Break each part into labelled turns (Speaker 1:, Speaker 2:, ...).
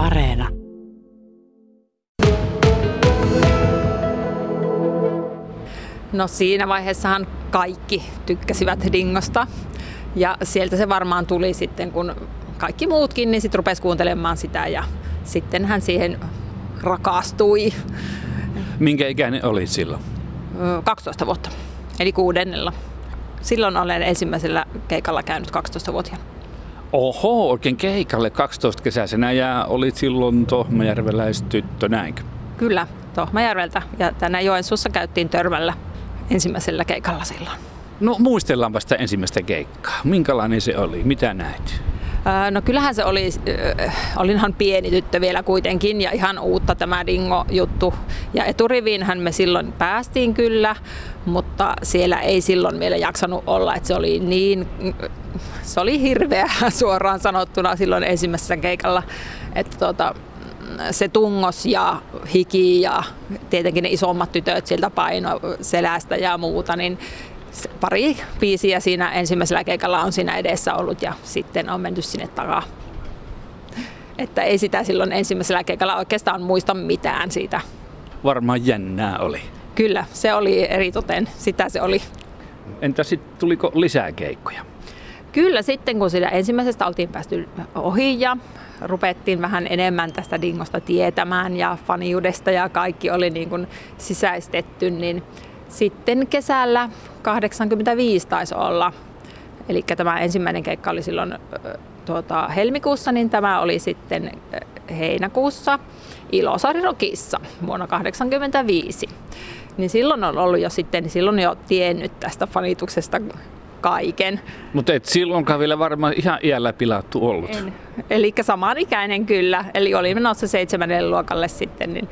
Speaker 1: Areena.
Speaker 2: No siinä vaiheessahan kaikki tykkäsivät Dingosta. Ja sieltä se varmaan tuli sitten, kun kaikki muutkin, niin sitten rupesi kuuntelemaan sitä ja sitten hän siihen rakastui.
Speaker 3: Minkä ikäinen olit silloin?
Speaker 2: 12 vuotta, eli kuudennella. Silloin olen ensimmäisellä keikalla käynyt 12-vuotiaana.
Speaker 3: Oho, oikein keikalle 12 kesäisenä ja olit silloin tohmajärveläistyttö, näinkö?
Speaker 2: Kyllä, Tohmajärveltä ja tänä Joensuussa käyttiin Törmällä ensimmäisellä keikalla silloin.
Speaker 3: No muistellaanpa sitä ensimmäistä keikkaa. Minkälainen se oli? Mitä näit?
Speaker 2: No kyllähän se oli, olinhan pieni tyttö vielä kuitenkin ja ihan uutta tämä Dingo-juttu. Ja eturiviinhän me silloin päästiin kyllä, mutta siellä ei silloin vielä jaksanut olla, että se oli niin, se oli hirveä suoraan sanottuna silloin ensimmäisessä keikalla, että tota, se tungos ja hiki ja tietenkin ne isommat tytöt sieltä paino selästä ja muuta, niin pari biisiä siinä ensimmäisellä keikalla on siinä edessä ollut ja sitten on menty sinne takaa. Että ei sitä silloin ensimmäisellä keikalla oikeastaan muista mitään siitä.
Speaker 3: Varmaan jännää oli.
Speaker 2: Kyllä, se oli eritoten. Sitä se oli.
Speaker 3: Entä sitten tuliko lisää keikkoja?
Speaker 2: Kyllä, sitten kun sitä ensimmäisestä oltiin päästy ohi ja rupettiin vähän enemmän tästä Dingosta tietämään ja faniudesta ja kaikki oli niin kuin sisäistetty, niin sitten kesällä 85 taisi olla, eli tämä ensimmäinen keikka oli silloin tuota, helmikuussa, niin tämä oli sitten heinäkuussa Ilosarirokissa vuonna 1985. Niin silloin on ollut jo sitten, niin silloin jo tiennyt tästä fanituksesta kaiken.
Speaker 3: Mutta et silloinkaan vielä varmaan ihan iällä pilattu ollut. En.
Speaker 2: Eli samanikäinen kyllä, eli oli menossa seitsemännen luokalle sitten, niin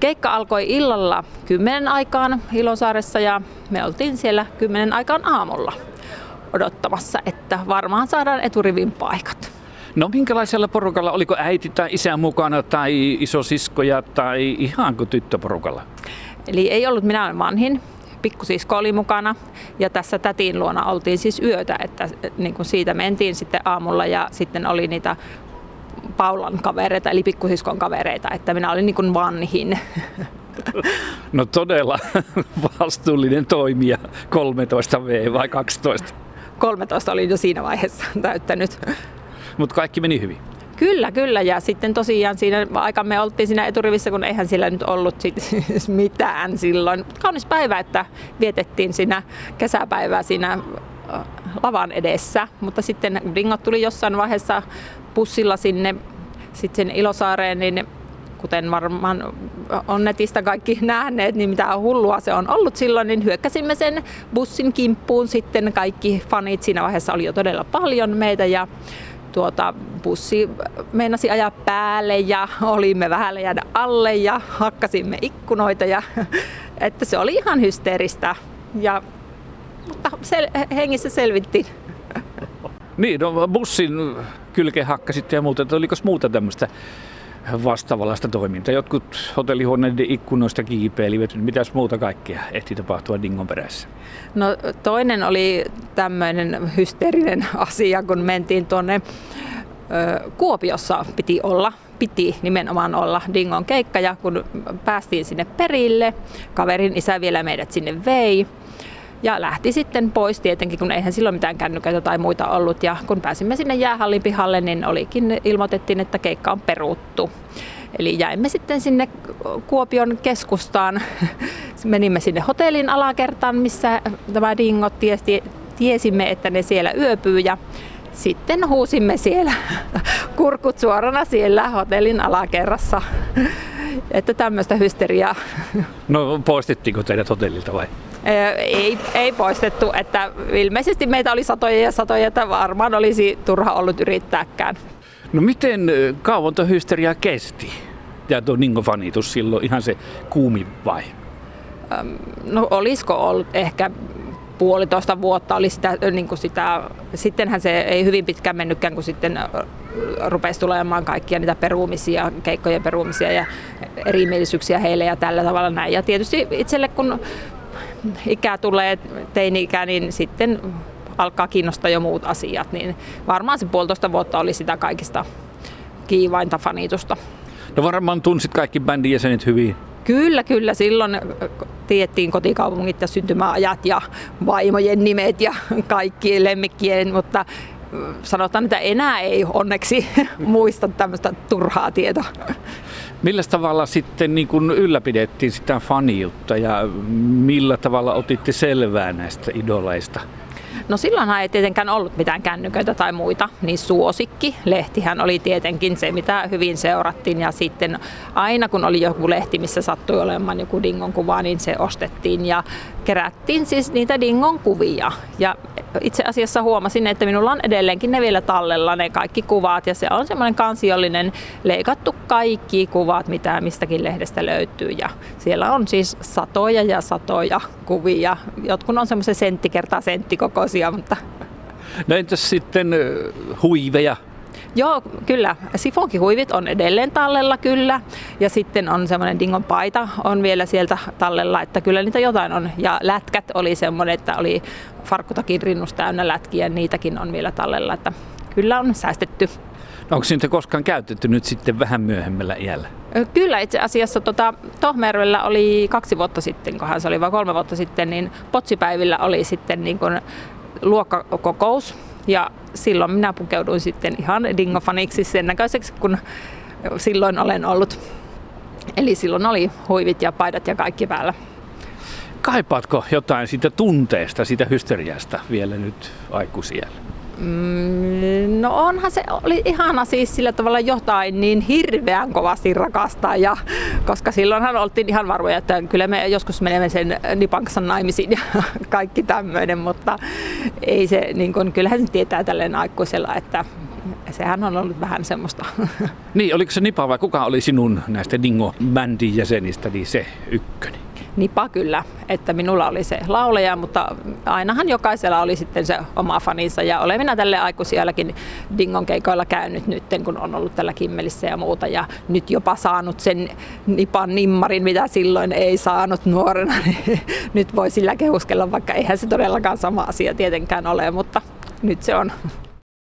Speaker 2: Keikka alkoi illalla kymmenen aikaan Ilosaaressa ja me oltiin siellä kymmenen aikaan aamulla odottamassa, että varmaan saadaan eturivin paikat.
Speaker 3: No minkälaisella porukalla, oliko äiti tai isä mukana tai isosiskoja tai ihan kuin tyttöporukalla?
Speaker 2: Eli ei ollut minä vanhin, pikkusisko oli mukana ja tässä tätin luona oltiin siis yötä, että niin kuin siitä mentiin sitten aamulla ja sitten oli niitä Paulan kavereita, eli pikkusiskon kavereita, että minä olin niin kuin vanhin.
Speaker 3: No todella vastuullinen toimija, 13V vai 12?
Speaker 2: 13 olin jo siinä vaiheessa täyttänyt.
Speaker 3: Mutta kaikki meni hyvin.
Speaker 2: Kyllä, kyllä. Ja sitten tosiaan siinä aika me oltiin siinä eturivissä, kun eihän sillä nyt ollut sit mitään silloin. Kaunis päivä, että vietettiin siinä kesäpäivää siinä lavan edessä, mutta sitten dingot tuli jossain vaiheessa bussilla sinne sitten Ilosaareen, niin kuten varmaan on netistä kaikki nähneet, niin mitä hullua se on ollut silloin, niin hyökkäsimme sen bussin kimppuun sitten kaikki fanit. Siinä vaiheessa oli jo todella paljon meitä ja tuota, bussi meinasi ajaa päälle ja olimme vähän jäädä alle ja hakkasimme ikkunoita ja että se oli ihan hysteeristä. Ja, sel- hengissä selvittiin.
Speaker 3: Niin, no bussin kylkeen hakkasit ja muuta. Oliko muuta tämmöistä vastaavallista toimintaa? Jotkut hotellihuoneiden ikkunoista kiipeilivät. Mitäs muuta kaikkea ehti tapahtua Dingon perässä?
Speaker 2: No toinen oli tämmöinen hysteerinen asia, kun mentiin tuonne Kuopiossa piti olla, piti nimenomaan olla Dingon keikka ja kun päästiin sinne perille, kaverin isä vielä meidät sinne vei ja lähti sitten pois tietenkin, kun eihän silloin mitään kännyköitä tai muita ollut. Ja kun pääsimme sinne jäähallin pihalle, niin olikin, ilmoitettiin, että keikka on peruttu. Eli jäimme sitten sinne Kuopion keskustaan. Menimme sinne hotellin alakertaan, missä tämä Dingo tiesi, tiesimme, että ne siellä yöpyy. Ja sitten huusimme siellä kurkut suorana siellä hotellin alakerrassa. Että tämmöistä hysteriaa.
Speaker 3: No poistettiinko teidät hotellilta vai?
Speaker 2: Ei, ei poistettu, että ilmeisesti meitä oli satoja ja satoja, että varmaan olisi turha ollut yrittääkään.
Speaker 3: No miten kauan tuo hysteria kesti? Ja tuo Ningo-fanitus silloin ihan se kuumi vai?
Speaker 2: No olisiko ollut ehkä puolitoista vuotta oli sitä, niin kuin sitä, sittenhän se ei hyvin pitkään mennytkään, kun sitten rupesi tulemaan kaikkia niitä peruumisia, keikkojen peruumisia ja erimielisyyksiä heille ja tällä tavalla näin. Ja tietysti itselle kun ikä tulee, teini-ikä, niin sitten alkaa kiinnostaa jo muut asiat, niin varmaan se puolitoista vuotta oli sitä kaikista kiivainta fanitusta.
Speaker 3: No varmaan tunsit kaikki bändin jäsenet hyvin.
Speaker 2: Kyllä, kyllä. Silloin tiettiin kotikaupungit ja syntymäajat ja vaimojen nimet ja kaikki lemmikkien, mutta sanotaan, että enää ei onneksi muista tämmöistä turhaa tietoa.
Speaker 3: Millä tavalla sitten niin kun ylläpidettiin sitä faniutta ja millä tavalla otitte selvää näistä idoleista?
Speaker 2: No silloinhan ei tietenkään ollut mitään kännyköitä tai muita, niin suosikki. Lehtihän oli tietenkin se, mitä hyvin seurattiin ja sitten aina kun oli joku lehti, missä sattui olemaan joku dingon kuva, niin se ostettiin ja kerättiin siis niitä dingon kuvia. Ja itse asiassa huomasin, että minulla on edelleenkin ne vielä tallella ne kaikki kuvat ja se on semmoinen kansiollinen leikattu kaikki kuvat, mitä mistäkin lehdestä löytyy ja siellä on siis satoja ja satoja kuvia. Jotkut on semmoisen sentti kertaa sentti kokoisia, mutta...
Speaker 3: No entäs sitten huiveja?
Speaker 2: Joo, kyllä. Sifonkihuivit on edelleen tallella kyllä. Ja sitten on semmoinen dingon paita on vielä sieltä tallella, että kyllä niitä jotain on. Ja lätkät oli semmoinen, että oli farkkutakin rinnus täynnä lätkiä, niitäkin on vielä tallella, että kyllä on säästetty.
Speaker 3: No, onko niitä koskaan käytetty nyt sitten vähän myöhemmällä iällä?
Speaker 2: Kyllä itse asiassa tota, Tohmervellä oli kaksi vuotta sitten, kohan se oli vai kolme vuotta sitten, niin potsipäivillä oli sitten niin kuin luokkakokous ja silloin minä pukeuduin sitten ihan dingofaniksi sen näköiseksi, kun silloin olen ollut. Eli silloin oli huivit ja paidat ja kaikki päällä.
Speaker 3: Kaipaatko jotain siitä tunteesta, siitä hysteriasta vielä nyt aikuisiellä?
Speaker 2: Mm, no onhan se oli ihana siis sillä tavalla jotain niin hirveän kovasti rakastaa, ja, koska silloinhan oltiin ihan varmoja, että kyllä me joskus menemme sen Nipanksan naimisiin ja kaikki tämmöinen, mutta ei se, niin kun, kyllähän se tietää tälleen aikuisella, että sehän on ollut vähän semmoista.
Speaker 3: Niin, oliko se Nipa vai kuka oli sinun näistä Dingo-bändin jäsenistä niin se ykkönen?
Speaker 2: Nipa kyllä, että minulla oli se lauleja, mutta ainahan jokaisella oli sitten se oma faninsa. Ja olen minä tälle aikuisielläkin Dingon keikoilla käynyt nyt, kun on ollut tällä Kimmelissä ja muuta. Ja nyt jopa saanut sen Nipan nimmarin, mitä silloin ei saanut nuorena, niin nyt voi sillä kehuskella, vaikka eihän se todellakaan sama asia tietenkään ole, mutta nyt se on